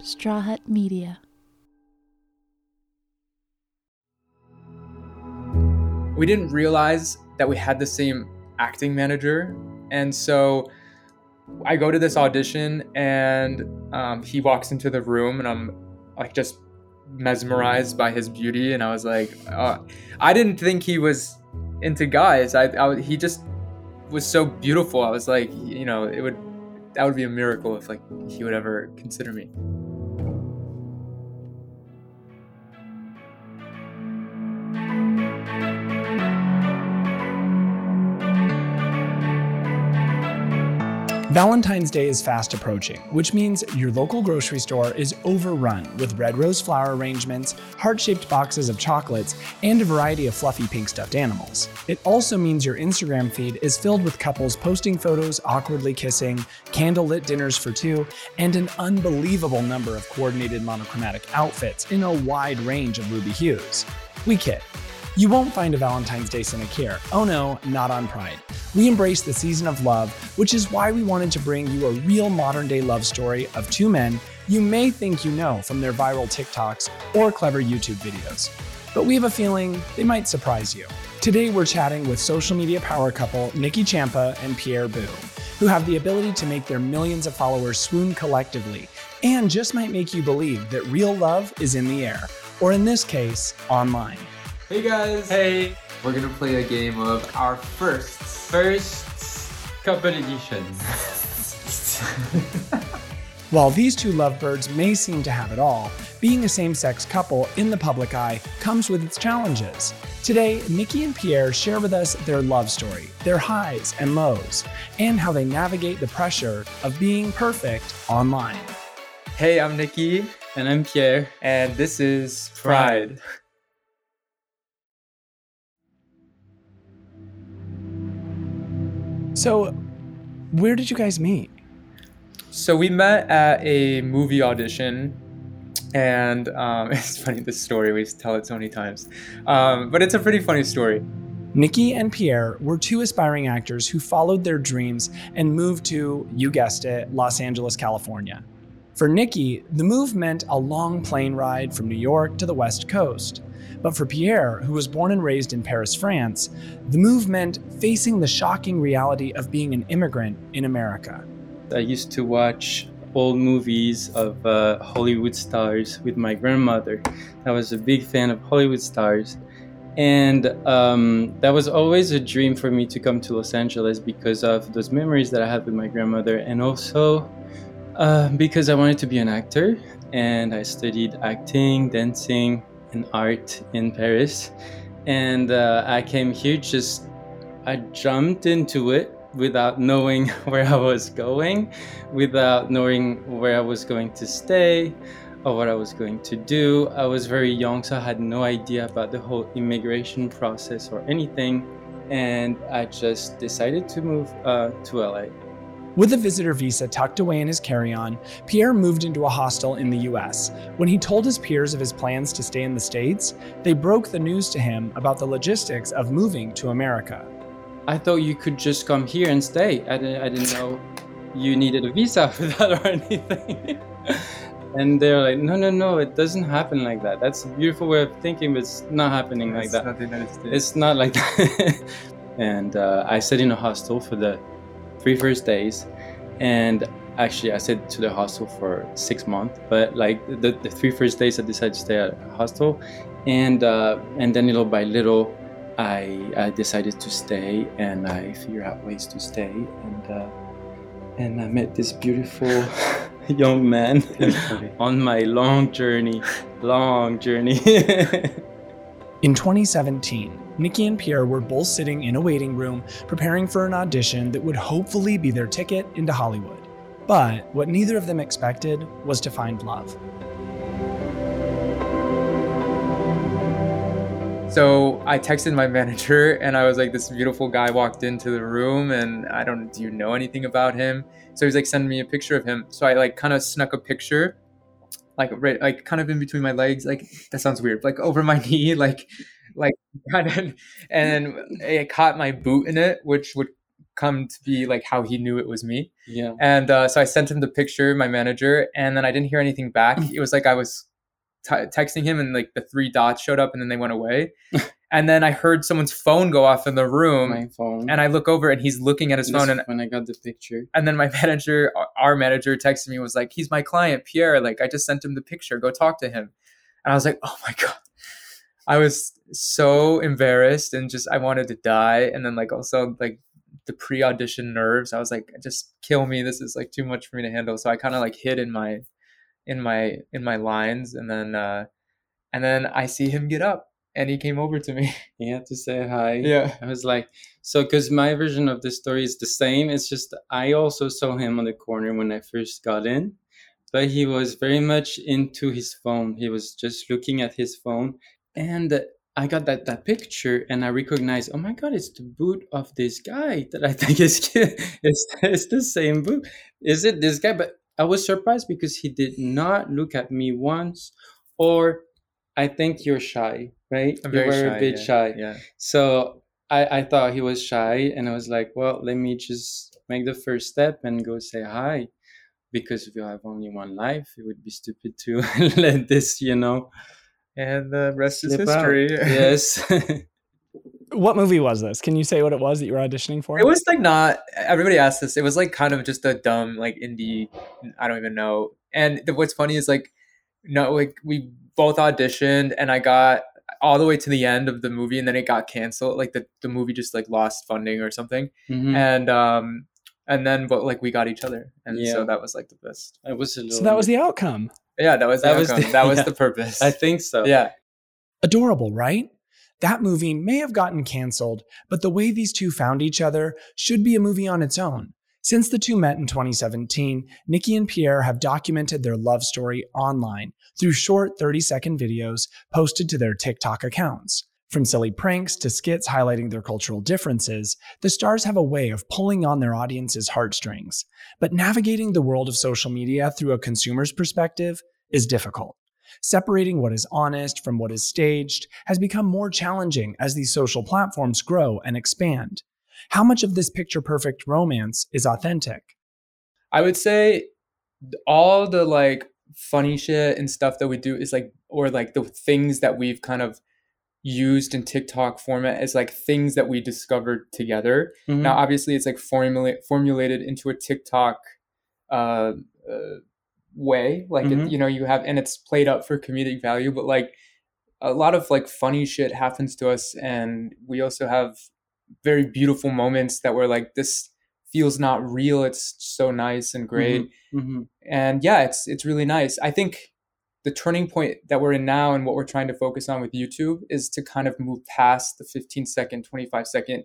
Straw Hut Media. We didn't realize that we had the same acting manager. And so I go to this audition and um, he walks into the room and I'm like just mesmerized by his beauty. And I was like, uh, I didn't think he was into guys. I, I he just was so beautiful. I was like, you know, it would that would be a miracle if like he would ever consider me. Valentine's Day is fast approaching, which means your local grocery store is overrun with red rose flower arrangements, heart shaped boxes of chocolates, and a variety of fluffy pink stuffed animals. It also means your Instagram feed is filled with couples posting photos awkwardly kissing, candlelit dinners for two, and an unbelievable number of coordinated monochromatic outfits in a wide range of ruby hues. We kid. You won't find a Valentine's Day cynic here. Oh no, not on Pride. We embrace the season of love, which is why we wanted to bring you a real modern day love story of two men you may think you know from their viral TikToks or clever YouTube videos. But we have a feeling they might surprise you. Today we're chatting with social media power couple Nicky Champa and Pierre Boo, who have the ability to make their millions of followers swoon collectively and just might make you believe that real love is in the air, or in this case, online. Hey guys! Hey, We're gonna play a game of our first. First couple edition. While these two lovebirds may seem to have it all, being a same sex couple in the public eye comes with its challenges. Today, Nicky and Pierre share with us their love story, their highs and lows, and how they navigate the pressure of being perfect online. hey, I'm Nicky, and I'm Pierre. and this is Pride. So, where did you guys meet? So we met at a movie audition, and um, it's funny this story. We tell it so many times, um, but it's a pretty funny story. Nicky and Pierre were two aspiring actors who followed their dreams and moved to, you guessed it, Los Angeles, California. For Nicky, the move meant a long plane ride from New York to the West Coast. But for Pierre, who was born and raised in Paris, France, the move meant facing the shocking reality of being an immigrant in America. I used to watch old movies of uh, Hollywood stars with my grandmother. I was a big fan of Hollywood stars. And um, that was always a dream for me to come to Los Angeles because of those memories that I had with my grandmother, and also uh, because I wanted to be an actor. And I studied acting, dancing, and art in Paris. And uh, I came here just, I jumped into it without knowing where I was going, without knowing where I was going to stay or what I was going to do. I was very young, so I had no idea about the whole immigration process or anything. And I just decided to move uh, to LA. With a visitor visa tucked away in his carry on, Pierre moved into a hostel in the US. When he told his peers of his plans to stay in the States, they broke the news to him about the logistics of moving to America. I thought you could just come here and stay. I didn't, I didn't know you needed a visa for that or anything. and they're like, no, no, no, it doesn't happen like that. That's a beautiful way of thinking, but it's not happening like It's that. not the United States. It's not like that. and uh, I stayed in a hostel for the three first days. And actually, I stayed to the hostel for six months. But like the, the three first days, I decided to stay at a hostel. And, uh, and then little by little, I, I decided to stay and I figured out ways to stay. And, uh, and I met this beautiful young man on my long journey. Long journey. In 2017, Nicky and Pierre were both sitting in a waiting room preparing for an audition that would hopefully be their ticket into Hollywood. But what neither of them expected was to find love. So I texted my manager and I was like, this beautiful guy walked into the room and I don't, do you know anything about him? So he's like, sending me a picture of him. So I like kind of snuck a picture, like right, like kind of in between my legs. Like that sounds weird, like over my knee, like, like kind of, and it caught my boot in it, which would come to be like how he knew it was me. Yeah. And uh, so I sent him the picture, my manager, and then I didn't hear anything back. It was like I was t- texting him, and like the three dots showed up, and then they went away. and then I heard someone's phone go off in the room, My phone. and I look over, and he's looking at his phone, and when I got the picture. and then my manager, our manager, texted me was like, "He's my client, Pierre. Like I just sent him the picture. Go talk to him." And I was like, "Oh my god." I was so embarrassed and just I wanted to die. And then like also like the pre-audition nerves. I was like, just kill me. This is like too much for me to handle. So I kind of like hid in my in my in my lines and then uh and then I see him get up and he came over to me. He had to say hi. yeah. I was like, so because my version of the story is the same. It's just I also saw him on the corner when I first got in, but he was very much into his phone. He was just looking at his phone, and I got that that picture, and I recognized, oh my god, it's the boot of this guy that I think is it's it's the same boot. Is it this guy? But I was surprised because he did not look at me once, or I think you're shy, right? I'm you very were shy. a bit yeah. shy. Yeah. So I, I thought he was shy, and I was like, well, let me just make the first step and go say hi. Because we have only one life, it would be stupid to let this, you know, And the rest is slip out. history. Yes. What movie was this? Can you say what it was that you were auditioning for? It was like not everybody asked this. It was like kind of just a dumb like indie. I don't even know. And the, what's funny is like no like we both auditioned and I got all the way to the end of the movie and then it got canceled. Like the the movie just like lost funding or something. Mhm. And um and then but like we got each other and Yeah. so that was like the best. I was a little. so that was the outcome. Yeah, that was That the was the- that was yeah. the purpose. I think so. yeah. Adorable, right? That movie may have gotten canceled, but the way these two found each other should be a movie on its own. Since the two met in 2017, Nicky and Pierre have documented their love story online through short 30 second videos posted to their TikTok accounts. From silly pranks to skits highlighting their cultural differences, the stars have a way of pulling on their audience's heartstrings. But navigating the world of social media through a consumer's perspective is difficult. Separating what is honest from what is staged has become more challenging as these social platforms grow and expand. How much of this picture perfect romance is authentic? I would say all the like funny shit and stuff that we do is like, or like the things that we've kind of used in TikTok format as like things that we discovered together. Mhm. Now, obviously, it's like formulate formulated into a TikTok uh, uh, way, like it, Mhm. you know, you have, and it's played up for comedic value, but like a lot of like funny shit happens to us, and we also have very beautiful moments that were like this feels not real it's so nice and great Mhm. and yeah it's it's really nice i think the turning point that we're in now and what we're trying to focus on with youtube is to kind of move past the 15 second 25 second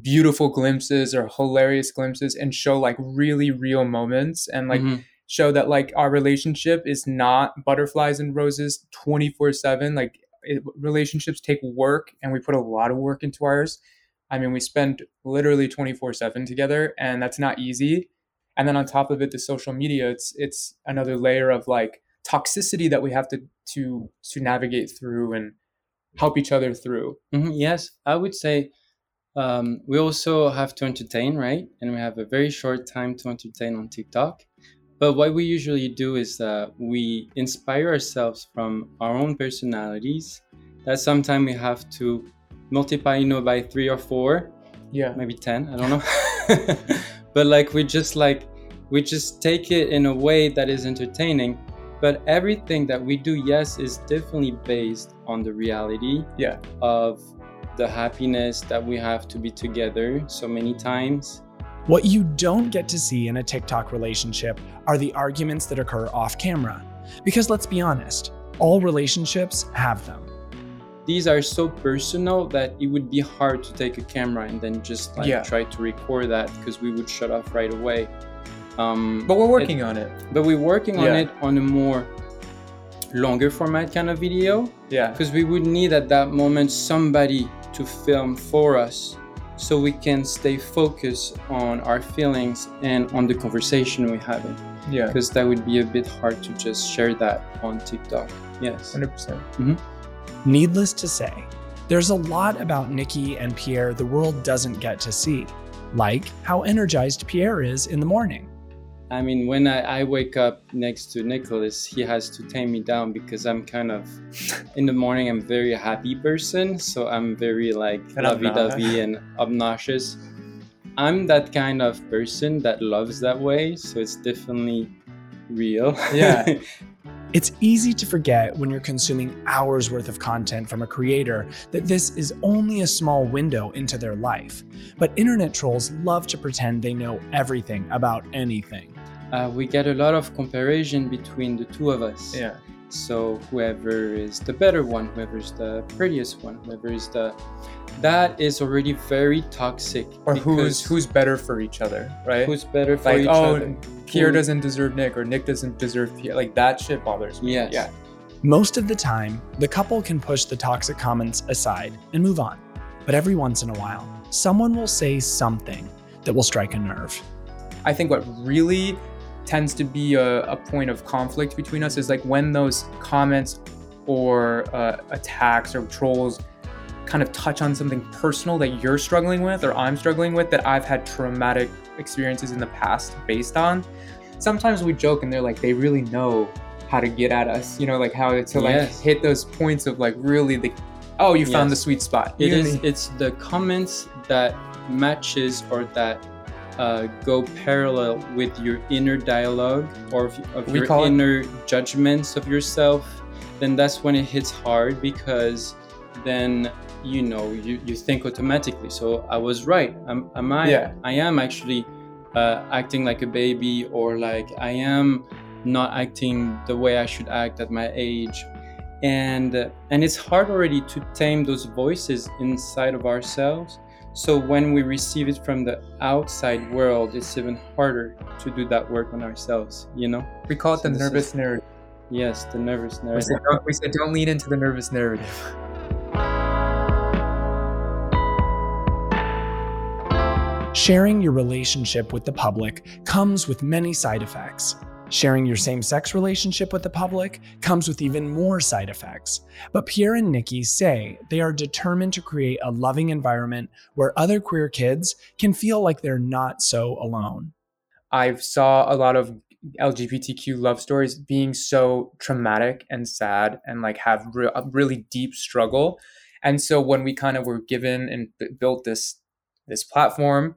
beautiful glimpses or hilarious glimpses and show like really real moments and like Mhm. show that like our relationship is not butterflies and roses 24 7 like it, relationships take work and we put a lot of work into ours. I mean we spend literally 24 7 together and that's not easy. And then on top of it the social media it's it's another layer of like toxicity that we have to to to navigate through and help each other through Mhm, Yes, I would say um, we also have to entertain, right? And we have a very short time to entertain on TikTok. But what we usually do is uh, we inspire ourselves from our own personalities. That sometimes we have to multiply, you know, by three or four, yeah maybe ten. I don't know. but like we just like we just take it in a way that is entertaining. But everything that we do, yes, is definitely based on the reality yeah of the happiness that we have to be together so many times. What you don't get to see in a TikTok relationship are the arguments that occur off camera. Because let's be honest, all relationships have them. These are so personal that it would be hard to take a camera and then just like Yeah. try to record that because we would shut off right away. Um, but we're working on it but we're working on it on a more longer format kind of video yeah because we would need at that moment somebody to film for us so we can stay focused on our feelings and on the conversation we're having yeah because that would be a bit hard to just share that on TikTok. Yes. 100% Needless to say, there's a lot about Nicky and Pierre the world doesn't get to see. like how energized Pierre is in the morning. I mean, when I, I wake up next to Nicholas, he has to tame me down because I'm kind of in the morning. I'm a very happy person, so I'm very like And lovey-dovey and obnoxious. I'm that kind of person that loves that way, so it's definitely real. Yeah. It's easy to forget when you're consuming hours worth of content from a creator that this is only a small window into their life. But internet trolls love to pretend they know everything about anything. Uh, we get a lot of comparison between the two of us. Yeah. So whoever is the better one, whoever is the prettiest one, whoever is the that is already very toxic. Or who's who's better for each other, right? who's better for like each oh other. Pierre Who- doesn't deserve Nick or Nick doesn't deserve Pierre. Like that shit bothers me. Yes. Yeah. Most of the time, the couple can push the toxic comments aside and move on. But every once in a while, someone will say something that will strike a nerve. I think what really tends to be a, a point of conflict between us is like when those comments or uh, attacks or trolls kind of touch on something personal that you're struggling with or I'm struggling with that I've had traumatic experiences in the past based on. Sometimes we joke and they're like, they really know how to get at us, you know, like how to like Yes. hit those points of like really the, oh, you found the sweet spot. It You is. It's the comments that matches or that uh, go parallel with your inner dialogue or of, of We your call it- inner judgments of yourself. Then that's when it hits hard because then you know you, you think automatically. So I was right. Am, am I? Yeah. I am actually uh, acting like a baby, or like I am not acting the way I should act at my age and and it's hard already to tame those voices inside of ourselves so when we receive it from the outside world it's even harder to do that work on ourselves you know we call it So the this is- nervous narrative. yes the nervous We said, don't, we said don't lean into the nervous narrative. Sharing your relationship with the public comes with many side effects. Sharing your same sex relationship with the public comes with even more side effects. But Pierre and Nicky say they are determined to create a loving environment where other queer kids can feel like they're not so alone. I saw a lot of LGBTQ love stories being so traumatic and sad and like have re- a really deep struggle. And so when we kind of were given and b- built this this platform,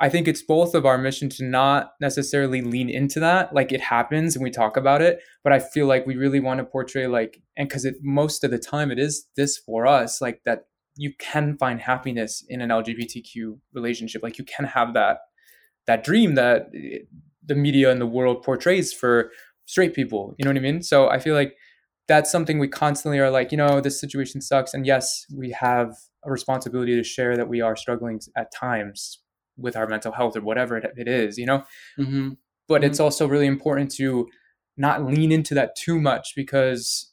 I think it's both of our mission to not necessarily lean into that, like it happens and we talk about it, but I feel like we really want to portray like and cuz it most of the time it is this for us like that you can find happiness in an LGBTQ relationship. Like you can have that that dream that eh, the media and the world portrays for straight people. You know what I mean? So I feel like that's something we constantly are like, you know, this situation sucks. And yes, we have a responsibility to share that we are struggling at times with our mental health or whatever it, it is, you know? hmm But it's also really important to not lean into that too much because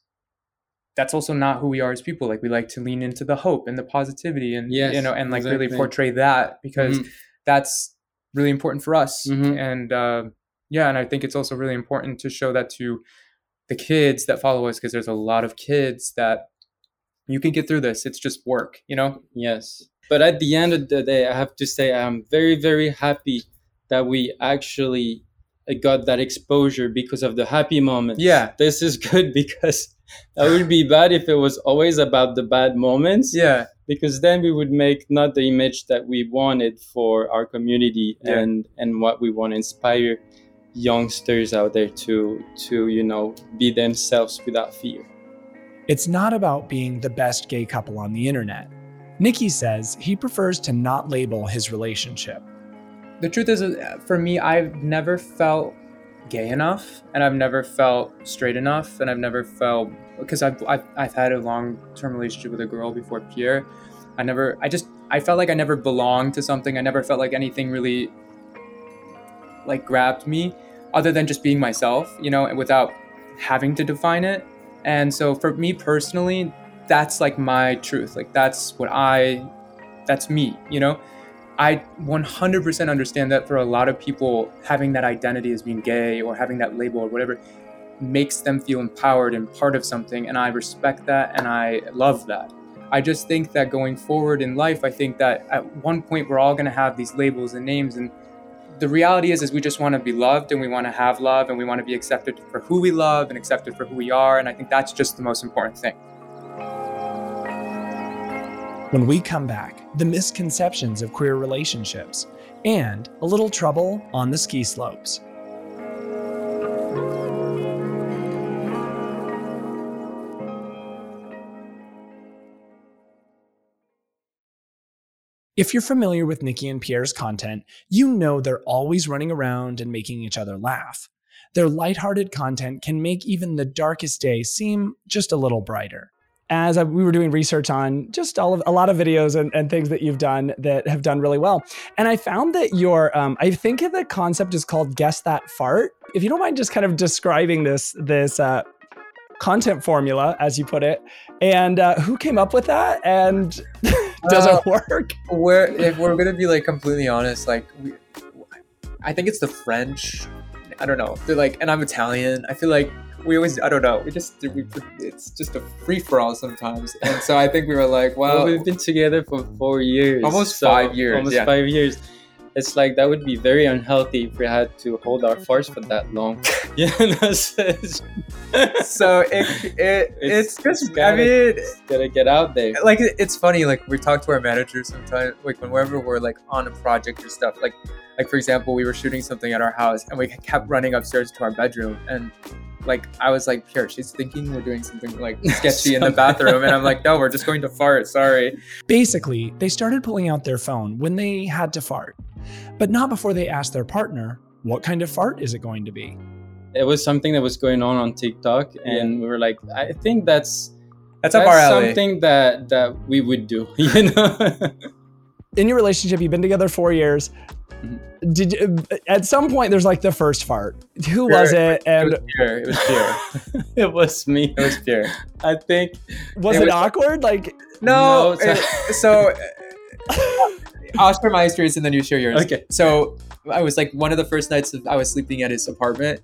that's also not who we are as people. Like we like to lean into the hope and the positivity and Yes, you know, and like really portray that because Mhm. that's really important for us Mhm. and uh, yeah and i think it's also really important to show that to the kids that follow us because there's a lot of kids that you can get through this it's just work you know Yes. But at the end of the day, I have to say I'm very, very happy that we actually uh, got that exposure because of the happy moments. Yeah. This is good because that would be bad if it was always about the bad moments. yeah Because then we would make not the image that we wanted for our community Yeah. and and what we want to inspire youngsters out there to to you know be themselves without fear. It's not about being the best gay couple on the internet. Nicky says he prefers to not label his relationship. the truth is uh, for me i've never felt gay enough and i've never felt straight enough and i've never felt because I've, I've i've had a long-term relationship with a girl before pierre. I never i just i felt like i never belonged to something. I never felt like anything really like grabbed me other than just being myself you know and without having to define it. And so for me personally that's like my truth like that's what i that's me you know I 100% understand that for a lot of people, having that identity as being gay or having that label or whatever makes them feel empowered and part of something. And I respect that and I love that. I just think that going forward in life, I think that at one point we're all going to have these labels and names and the reality is is we just want to be loved and we want to have love and we want to be accepted for who we love and accepted for who we are and I think that's just the most important thing. When we come back, the misconceptions of queer relationships and a little trouble on the ski slopes. If you're familiar with Nicky and Pierre's content, you know they're always running around and making each other laugh. Their lighthearted content can make even the darkest day seem just a little brighter. As we were doing research on just all of a lot of videos and, and things that you've done that have done really well, and I found that your um, I think the concept is called "Guess That Fart." If you don't mind, just kind of describing this this uh, content formula, as you put it, and uh, who came up with that, and does Uh, it work? We're if we're gonna be like completely honest, like we, I think it's the French. I don't know. They're like, and I'm Italian. I feel like we always. I don't know. We just we. It's just a free for all sometimes, and so I think we were like, Well, well, we've been together for four years. Almost five years, Almost yeah. five years. It's like that would be very unhealthy if we had to hold our farts for that long. yeah, it's, so it, it it's, just. I gotta- mean, it's gotta get out there. like it's funny like we talk to our managers sometimes like whenever we're like on a project or stuff like like for example we were shooting something at our house and we kept running upstairs to our bedroom and like i was like here she's thinking we're doing something like sketchy in the bathroom and i'm like no we're just going to fart sorry Basically, they started pulling out their phone when they had to fart, but not before they asked their partner, what kind of fart is it going to be? It was something that was going on on TikTok, and we were like, I think that's that's up our alley something that that we would do. You know. In your relationship, you've been together four years. Mhm. Did you, at some point there's like the first fart? Who Sure, was it? it And was pure it was pure it was me. it was pure I think was it it, was- awkward? Like, no, No, it- so I'll uh, share my stories and then you share yours. Okay. So I was like one of the first nights of, I was sleeping at his apartment.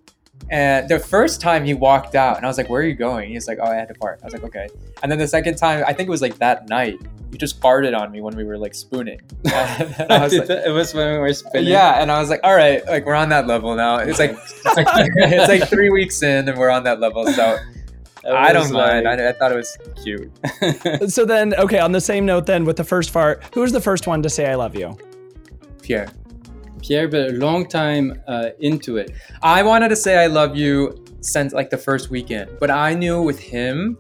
And the first time he walked out and I was like, Where are you going? He's like, Oh, I had to fart. I was like, Okay. And then the second time, I think it was like that night, he just farted on me when we were like spooning. And I I was like, it was when we were spinning. yeah, and I was like, all right, like we're on that level now. It's like it's like, it's like three weeks in, and we're on that level. So It I don't was mind. like- I, I thought it was cute. so then, okay, on the same note, then with the first fart, who was the first one to say "I love you"? Pierre, Pierre, but a long time uh, into it. I wanted to say I love you since like the first weekend, but I knew with him,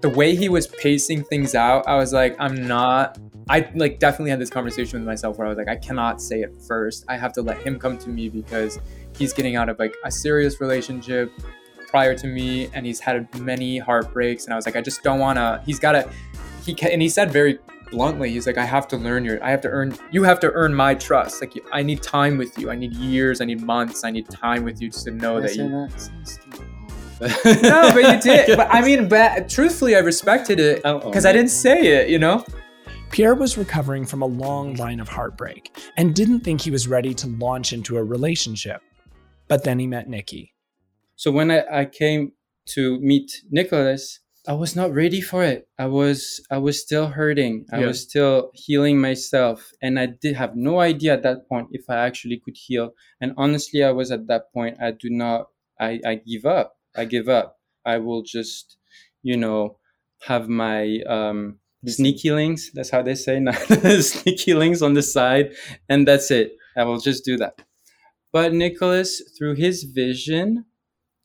the way he was pacing things out, I was like, I'm not. I like definitely had this conversation with myself where I was like, I cannot say it first. I have to let him come to me because he's getting out of like a serious relationship prior to me, and he's had many heartbreaks. And I was like, I just don't want to. He's got to. He and he said very bluntly, he's like, I have to learn your. I have to earn. You have to earn my trust. Like I need time with you. I need years. I need months. I need time with you just to know that you. no, but you did. But I mean, but truthfully, I respected it Oh, oh because I didn't say it. You know. Pierre was recovering from a long line of heartbreak and didn't think he was ready to launch into a relationship. But then he met Nicky. So when I, I came to meet Nicholas, I was not ready for it. I was I was still hurting. I Yeah. was still healing myself, and I did have no idea at that point if I actually could heal. And honestly, I was at that point. I do not. I I give up. I give up. I will just, you know, have my um, sneaky links. That's how they say sneaky links on the side, and that's it. I will just do that. But Nicholas, through his vision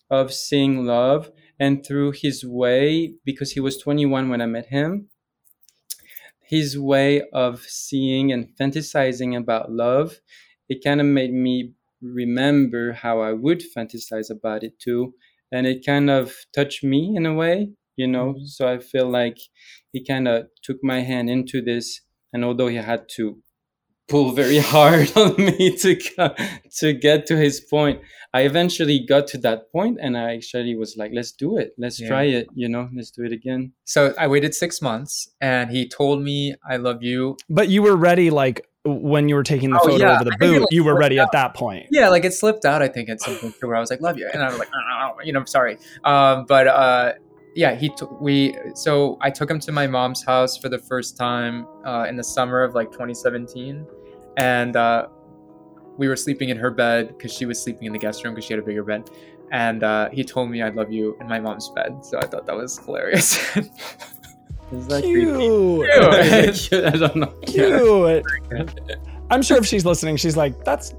of seeing love and through his way, because he was 21 when I met him, his way of seeing and fantasizing about love, it kind of made me remember how I would fantasize about it too. And it kind of touched me in a way, you know. Mm-hmm. So I feel like he kind of took my hand into this. And although he had to pull very hard on me to co- to get to his point. I eventually got to that point, and I actually was like, "Let's do it. Let's Yeah. try it. You know, let's do it again." So I waited six months, and he told me I love you. But you were ready, like when you were taking the Oh, photo yeah. over the I think it, boot, like, you were ready out. at that point. Yeah, like it slipped out. I think at some point where I was like, "Love you," and I was like, "Oh, you know, I'm sorry." Um, but uh, yeah, he took we. So I took him to my mom's house for the first time uh, in the summer of like 2017, and uh, we were sleeping in her bed because she was sleeping in the guest room because she had a bigger bed. And uh, he told me I love you in my mom's bed. So I thought that was hilarious. Is that Cute. Cute. I don't know. Cute. I'm sure if she's listening, she's like, that's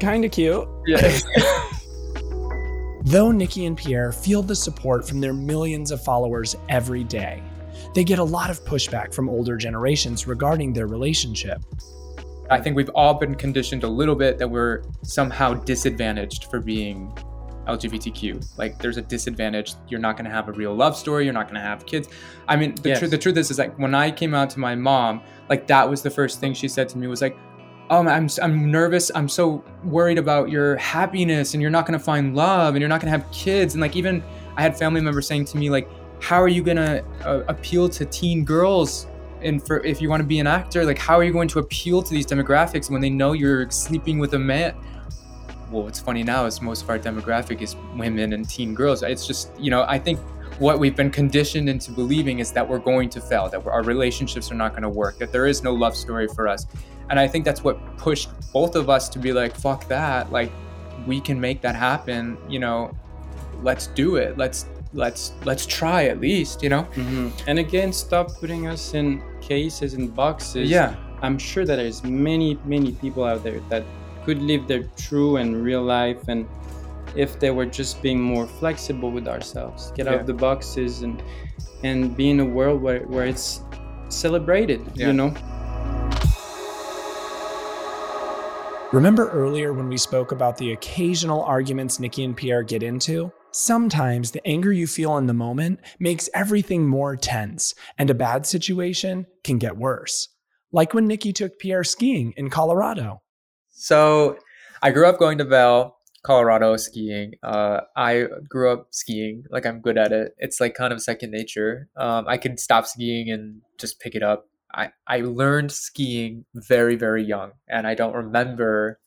kind of cute. yeah. Though Nicky and Pierre feel the support from their millions of followers every day, they get a lot of pushback from older generations regarding their relationship. I think we've all been conditioned a little bit that we're somehow disadvantaged for being LGBTQ. Like there's a disadvantage. You're not going to have a real love story. You're not going to have kids. I mean, the, Yes. truth the truth is, is like when I came out to my mom, like that was the first thing she said to me was like, "Oh, I'm I'm nervous. I'm so worried about your happiness, and you're not going to find love, and you're not going to have kids." And like even I had family members saying to me like, "How are you going to uh, appeal to teen girls?" And for if you want to be an actor, like how are you going to appeal to these demographics when they know you're sleeping with a man? well, what's funny now is most of our demographic is women and teen girls. It's just, you know, I think what we've been conditioned into believing is that we're going to fail, that our relationships are not going to work, that there is no love story for us. And I think that's what pushed both of us to be like, fuck that. Like, we can make that happen. You know, let's do it. Let's, let's, let's try at least, you know? hmm And again, stop putting us in cases and boxes. Yeah. I'm sure that there's many, many people out there that could live their true and real life, and if they were just being more flexible with ourselves, get out of the boxes, and and be in a world where, where it's celebrated. Yeah. You know. Remember earlier when we spoke about the occasional arguments Nicky and Pierre get into? Sometimes the anger you feel in the moment makes everything more tense, and a bad situation can get worse. Like when Nicky took Pierre skiing in Colorado. So I grew up going to Vail, Colorado skiing. Uh, I grew up skiing, like I'm good at it. It's like kind of second nature. Um, I can stop skiing and just pick it up. I, I learned skiing very, very young, and I don't remember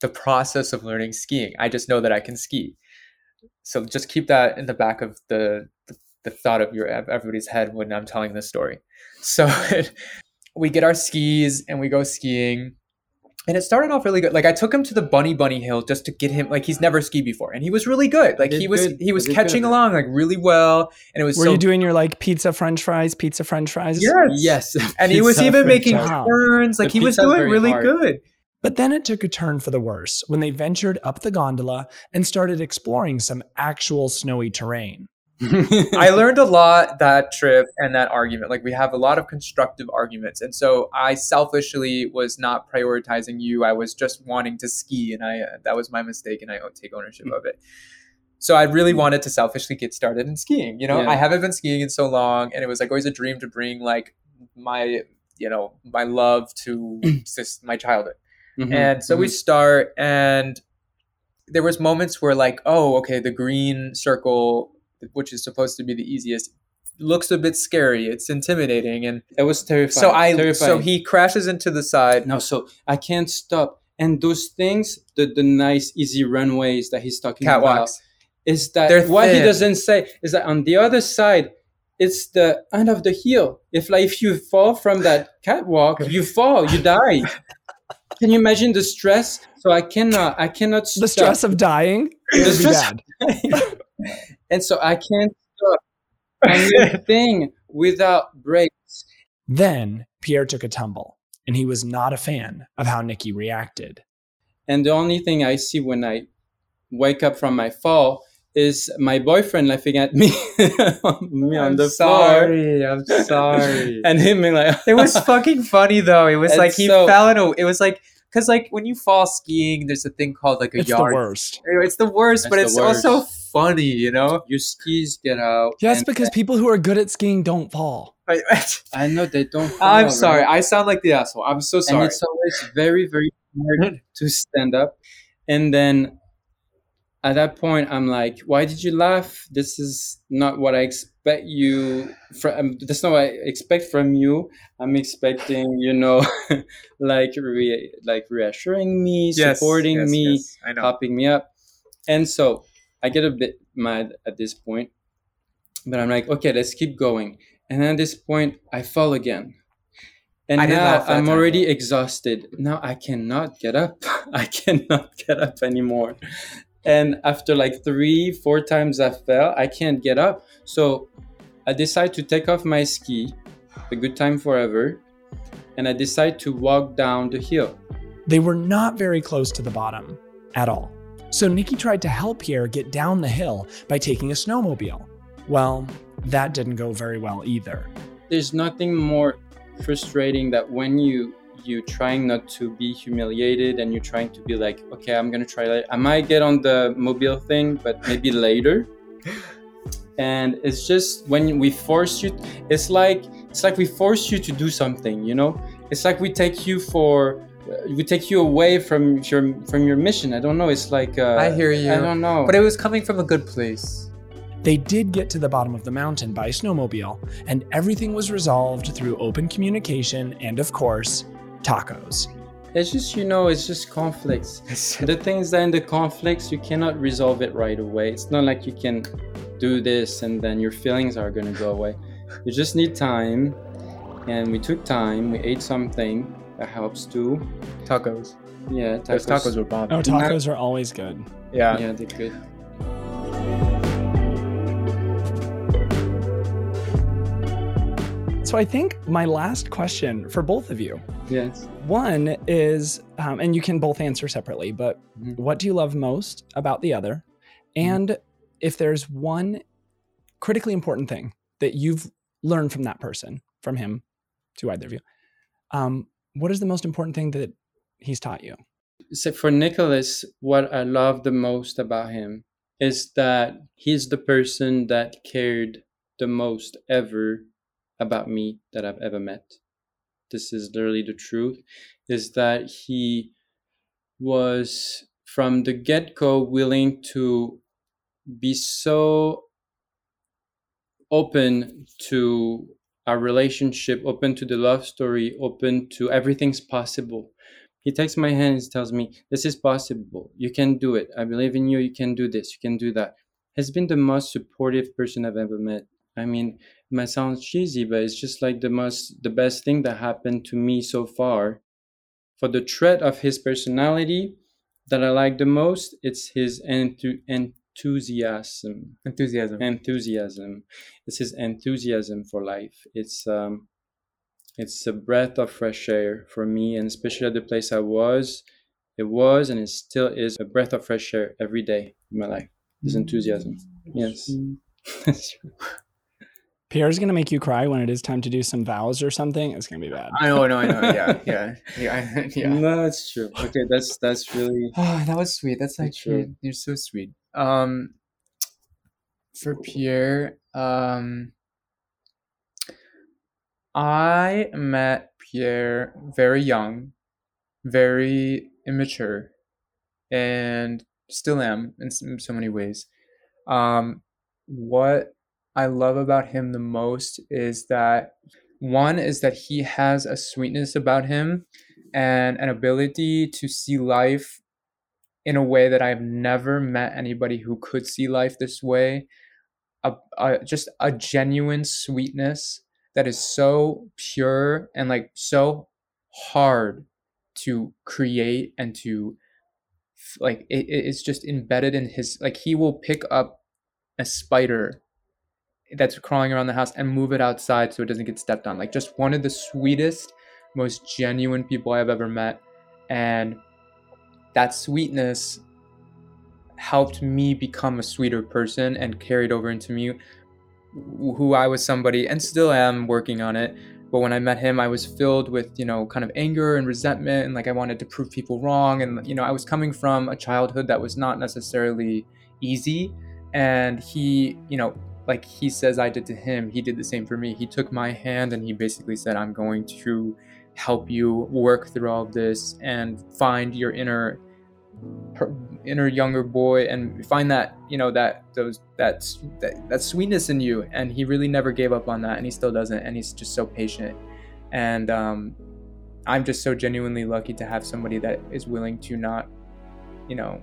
the process of learning skiing. I just know that I can ski. So just keep that in the back of the, the, the thought of your everybody's head when I'm telling this story. So we get our skis and we go skiing and it started off really good. Like I took him to the Bunny Bunny Hill just to get him like he's never skied before, and he was really good. Like he was good. he was catching good. along like really well, and it was Were so you doing your like pizza french fries, pizza french fries? yes, Yes. and he was even French making fries. Turns. Like The he was doing really hard. good. But then it took a turn for the worse when they ventured up the gondola and started exploring some actual snowy terrain. I learned a lot that trip and that argument. Like we have a lot of constructive arguments, and so I selfishly was not prioritizing you. I was just wanting to ski, and I uh, that was my mistake, and I take ownership of it. So I really wanted to selfishly get started in skiing. You know, Yeah. I haven't been skiing in so long, and it was like always a dream to bring like my you know my love to just my childhood Mhm, and so we mhm. start and there was moments where like oh okay the green circle which is supposed to be the easiest looks a bit scary it's intimidating and It was terrifying. so i so he crashes into the side No, so I can't stop. And those things, the the nice easy runways that he's talking about, is that They're what he doesn't say is that on the other side, it's the end of the hill. If like if you fall from that catwalk, you fall, you die. Can you imagine the stress? So I cannot, I cannot Stop. The stress of dying The stress- bad. and so I can't stop anything without brakes. Then Pierre took a tumble, and he was not a fan of how Nicky reacted. And the only thing I see when I wake up from my fall is my boyfriend laughing at me, me on I'm the sorry i'm sorry and him being like, it was fucking funny though it was And like he so- fell in a it was like because like when you fall skiing there's a thing called like a It's the yard worst. it's the worst It's but the it's worst. also funny you know your skis get out. Yes, and- because people who are good at skiing don't fall. I know they don't. I'm sorry. right? I sound like the asshole. I'm so And sorry. it's always very, very hard to stand up. And then at that point, I'm like, why did you laugh? This is not what I expect you from. Um, that's not what I expect from you. I'm expecting, you know, like re- like reassuring me, Yes, supporting yes, me, yes, popping me up. And so I get a bit mad at this point. but I'm like, okay, let's keep going. And then at this point, I fall again. And I now I'm time. already exhausted. Now I cannot get up. I cannot get up anymore. And after like three, four times I fell, I can't get up. So I decide to take off my ski, a good time forever, and I decide to walk down the hill. They were not very close to the bottom at all. So Nicky tried to help Pierre get down the hill by taking a snowmobile. Well, that didn't go very well either. There's nothing more frustrating that when you you trying not to be humiliated and you're trying to be like, okay, I'm gonna try later. I might get on the mobile thing, but maybe later. And it's just when we force you, it's like it's like we force you to do something. You know, it's like we take you for we take you away from your from your mission. I don't know. It's like uh, I hear you. I don't know. But it was coming from a good place. They did get to the bottom of the mountain by snowmobile, and everything was resolved through open communication and, of course, tacos. It's just you know, it's just conflicts. the things that in the conflicts you cannot resolve it right away. It's not like you can do this and then your feelings are gonna go away. You just need time, and we took time. We ate something that helps too. Tacos. Yeah, tacos. Those tacos were bomb. Oh, tacos are always good. yeah. Yeah, they're good. So I think my last question for both of you Yes. one is, um, and you can both answer separately, but Mhm. what do you love most about the other? And if there's one critically important thing that you've learned from that person, from him to either of you, um, what is the most important thing that he's taught you? So for Nicholas, what I love the most about him is that he's the person that cared the most ever about me that I've ever met. This is literally the truth, is that he was from the get-go willing to be so open to our relationship, open to the love story, open to everything's possible. He takes my hand and tells me, This is possible. You can do it. I believe in you. You can do this. You can do that. Has been the most supportive person I've ever met. I mean, might sound cheesy, but it's just like the most, the best thing that happened to me so far. For the trait of his personality that I like the most, it's his enthu- enthusiasm. Enthusiasm. enthusiasm. It's his enthusiasm for life. It's um it's a breath of fresh air for me and especially at the place i was it was and it still is a breath of fresh air every day in my life. His enthusiasm. Yes Pierre's gonna make you cry when it is time to do some vows or something. It's gonna be bad. I know, I know, I know. Yeah, yeah, yeah, yeah. no it's true okay that's that's really Oh, that was sweet. That's That's actually true. you're so sweet. Um, for Pierre, um, I met Pierre very young, very immature, and still am in so many ways. Um, what I love about him the most is that one is that he has a sweetness about him and an ability to see life in a way that I've never met anybody who could see life this way. A, a, just a genuine sweetness that is so pure and like so hard to create and to like it, it- it's just embedded in his like he will pick up a spider that's crawling around the house and move it outside so it doesn't get stepped on. Like just one of the sweetest most genuine people i've ever met. And that sweetness helped me become a sweeter person and carried over into me who I was somebody and still am working on it. But when I met him I was filled with you know kind of anger and resentment and like I wanted to prove people wrong. And you know I was coming from a childhood that was not necessarily easy. And he you know like he says I did to him he did the same for me. He took my hand and he basically said I'm going to help you work through all of this and find your inner inner younger boy and find that you know that those that's that, that sweetness in you. And he really never gave up on that and he still doesn't and he's just so patient. And um, i'm just so genuinely lucky to have somebody that is willing to not you know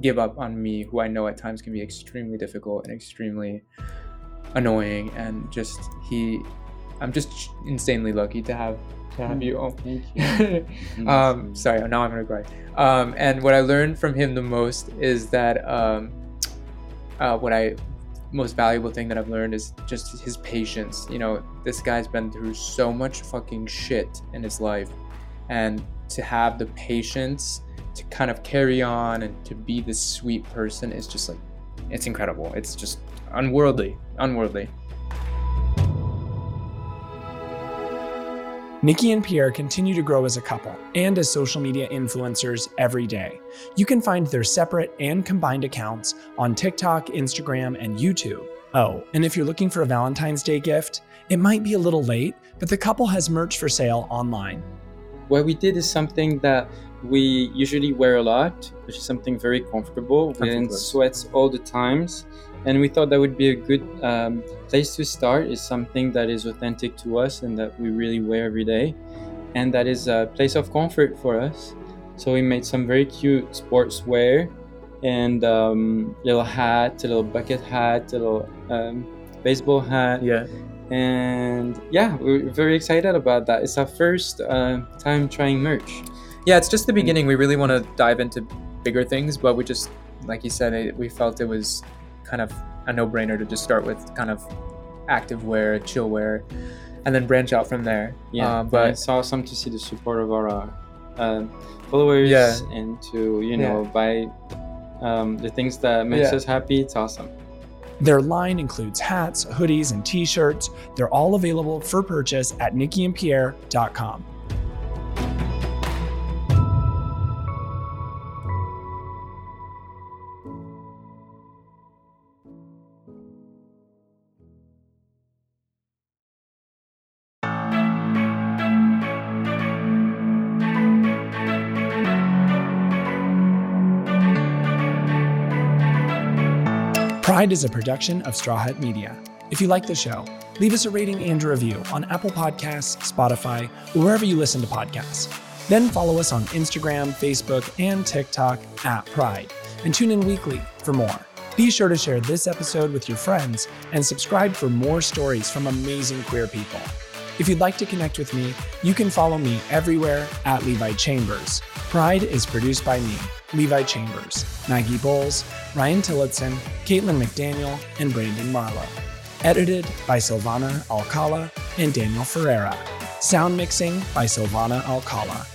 give up on me who i know at times can be extremely difficult and extremely annoying. And just he i'm just insanely lucky to have to have you oh Thank you. um sorry now i'm gonna cry. Um and what i learned from him the most is that um uh what i most valuable thing that i've learned is just his patience. You know this guy's been through so much fucking shit in his life. And to have the patience to kind of carry on and to be this sweet person is just like it's incredible it's just unworldly unworldly Nicky and Pierre continue to grow as a couple and as social media influencers every day. You can find their separate and combined accounts on TikTok, Instagram, and YouTube. Oh, and if you're looking for a Valentine's Day gift, it might be a little late, but the couple has merch for sale online. what we did is something that we usually wear a lot, which is something very comfortable. We're in Comfortable. sweats all the times, and we thought that would be a good um, place to start. Is something that is authentic to us and that we really wear every day, and that is a place of comfort for us. So we made some very cute sportswear and um, little hat, a little bucket hat, a little um, baseball hat yeah and yeah we're very excited about that it's our first uh, time trying merch yeah it's just the beginning we really want to dive into bigger things but we just like you said it, we felt it was kind of a no-brainer to just start with kind of active wear chill wear and then branch out from there yeah Um, but but it's awesome to see the support of our uh, followers Yeah. and to you know buy um, the things that makes Yeah. us happy it's awesome Their line includes hats, hoodies, and t shirts. They're all available for purchase at nickyandpierre.com. Pride is a production of Straw Hut Media. If you like the show, leave us a rating and a review on Apple Podcasts, Spotify, or wherever you listen to podcasts. Then follow us on Instagram, Facebook, and TikTok at Pride, and tune in weekly for more. Be sure to share this episode with your friends and subscribe for more stories from amazing queer people. If you'd like to connect with me, you can follow me everywhere at Levi Chambers. Pride is produced by me, Levi Chambers, Maggie Boles, Ryan Tillotson, Caitlin McDaniel, and Brandon Marlowe. Edited by Silvana Alcala and Daniel Ferreira. Sound mixing by Silvana Alcala.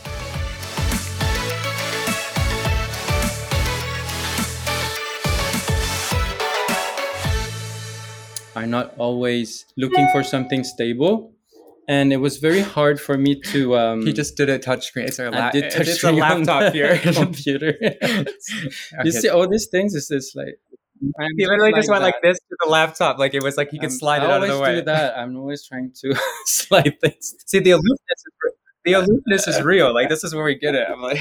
are not always looking for something stable and it was very hard for me to um he just did a touch screen it's a, I la- did it's touch a screen on laptop the here computer. Okay. you see all these things is just like I'm he literally just went like this to the laptop like it was like he could I'm- slide I it out of the always way do that. I'm always trying to slide things. see the aloofness is, the aloofness is real like this is where we get it i'm like